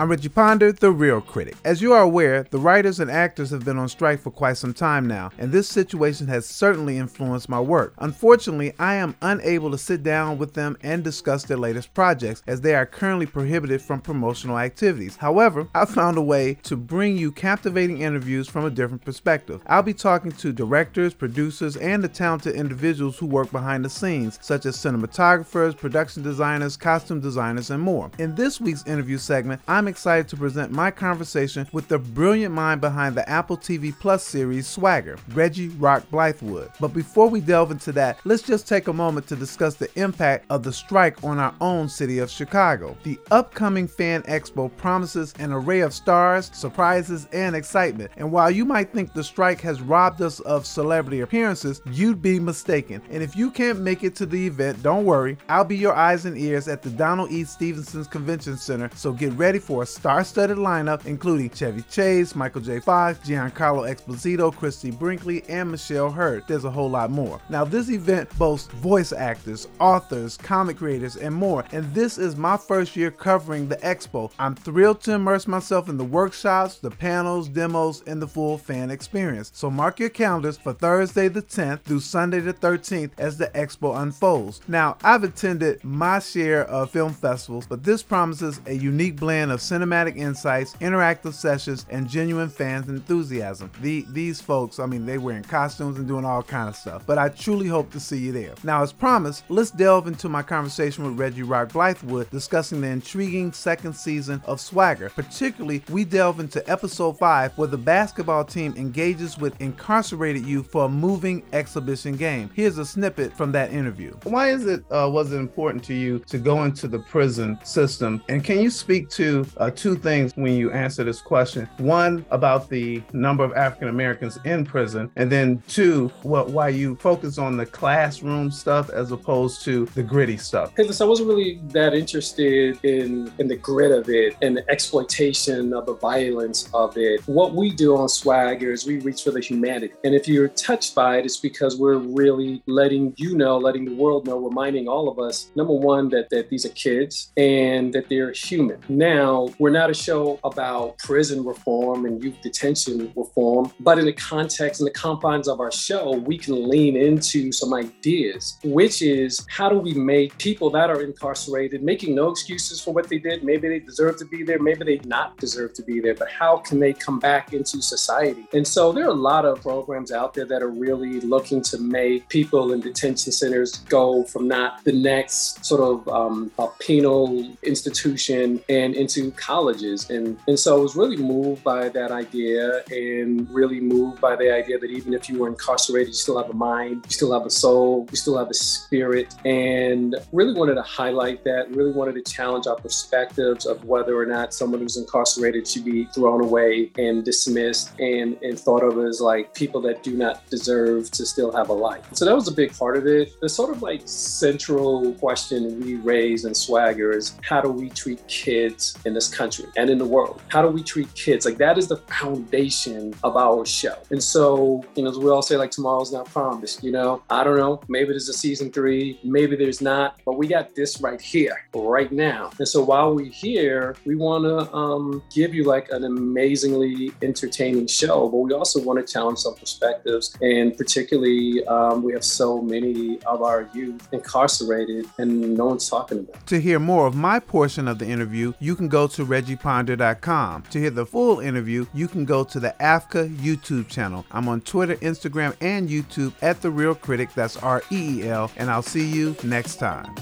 I'm Reggie Ponder, the Reel Critic. As you are aware, the writers and actors have been on strike for quite some time now, and this situation has certainly influenced my work. Unfortunately, I am unable to sit down with them and discuss their latest projects as they are currently prohibited from promotional activities. However, I found a way to bring you captivating interviews from a different perspective. I'll be talking to directors, producers, and the talented individuals who work behind the scenes, such as cinematographers, production designers, costume designers, and more. In this week's interview segment, I'm excited to present my conversation with the brilliant mind behind the Apple TV Plus series Swagger, Reggie Rock Bythewood. But before we delve into that, let's just take a moment to discuss the impact of the strike on our own city of Chicago. The upcoming Fan Expo promises an array of stars, surprises, and excitement. And while you might think the strike has robbed us of celebrity appearances, you'd be mistaken. And if you can't make it to the event, don't worry. I'll be your eyes and ears at the Donald E. Stephens Convention Center, so get ready for a star-studded lineup including Chevy Chase, Michael J. Fox, Giancarlo Esposito, Christie Brinkley, and Michelle Hurd. There's a whole lot more. Now, this event boasts voice actors, authors, comic creators, and more, and this is my first year covering the expo. I'm thrilled to immerse myself in the workshops, the panels, demos, and the full fan experience. So mark your calendars for Thursday the 10th through Sunday the 13th as the expo unfolds. Now, I've attended my share of film festivals, but this promises a unique blend of cinematic insights, interactive sessions, and genuine fans enthusiasm. The, these folks, I mean, they wearing costumes and doing all kind of stuff, but I truly hope to see you there. Now, as promised, let's delve into my conversation with Reggie Rock Bythewood discussing the intriguing second season of Swagger. Particularly, we delve into episode 5 where the basketball team engages with incarcerated youth for a moving exhibition game. Here's a snippet from that interview. Why is it uh, was it important to you to go into the prison system? And can you speak to uh, two things when you answer this question? One about the number of African Americans in prison, and then two, what why you focus on the classroom stuff as opposed to the gritty stuff. Hey, Because I wasn't really that interested in in the grit of it and the exploitation of the violence of it. What we do on Swagger is we reach for the humanity, and if you're touched by it, it's because we're really letting you know, letting the world know, reminding all of us, number one, that that these are kids and that they're human. Now, we're not a show about prison reform and youth detention reform, but in the context and the confines of our show, we can lean into some ideas, which is how do we make people that are incarcerated making no excuses for what they did? Maybe they deserve to be there, maybe they not deserve to be there, but how can they come back into society? And so there are a lot of programs out there that are really looking to make people in detention centers go from not the next sort of um, penal institution and into colleges. And, and so I was really moved by that idea and really moved by the idea that even if you were incarcerated, you still have a mind, you still have a soul, you still have a spirit. And really wanted to highlight that, really wanted to challenge our perspectives of whether or not someone who's incarcerated should be thrown away and dismissed and, and thought of as like people that do not deserve to still have a life. So that was a big part of it. The sort of like central question we raise in Swagger is how do we treat kids in this country and in the world? How do we treat kids? Like that is the foundation of our show. And so, you know, as we all say, like tomorrow's not promised, you know, I don't know, maybe there's a season three, maybe there's not, but we got this right here, right now. And so while we're here, we want to um, give you like an amazingly entertaining show, but we also want to challenge some perspectives. And particularly, um, we have so many of our youth incarcerated and no one's talking about. To hear more of my portion of the interview, you can go to reggieponder.com. To hear the full interview, you can go to the AFCA YouTube channel. I'm on Twitter, Instagram, and YouTube at The Reel Critic. That's R E E L. And I'll see you next time.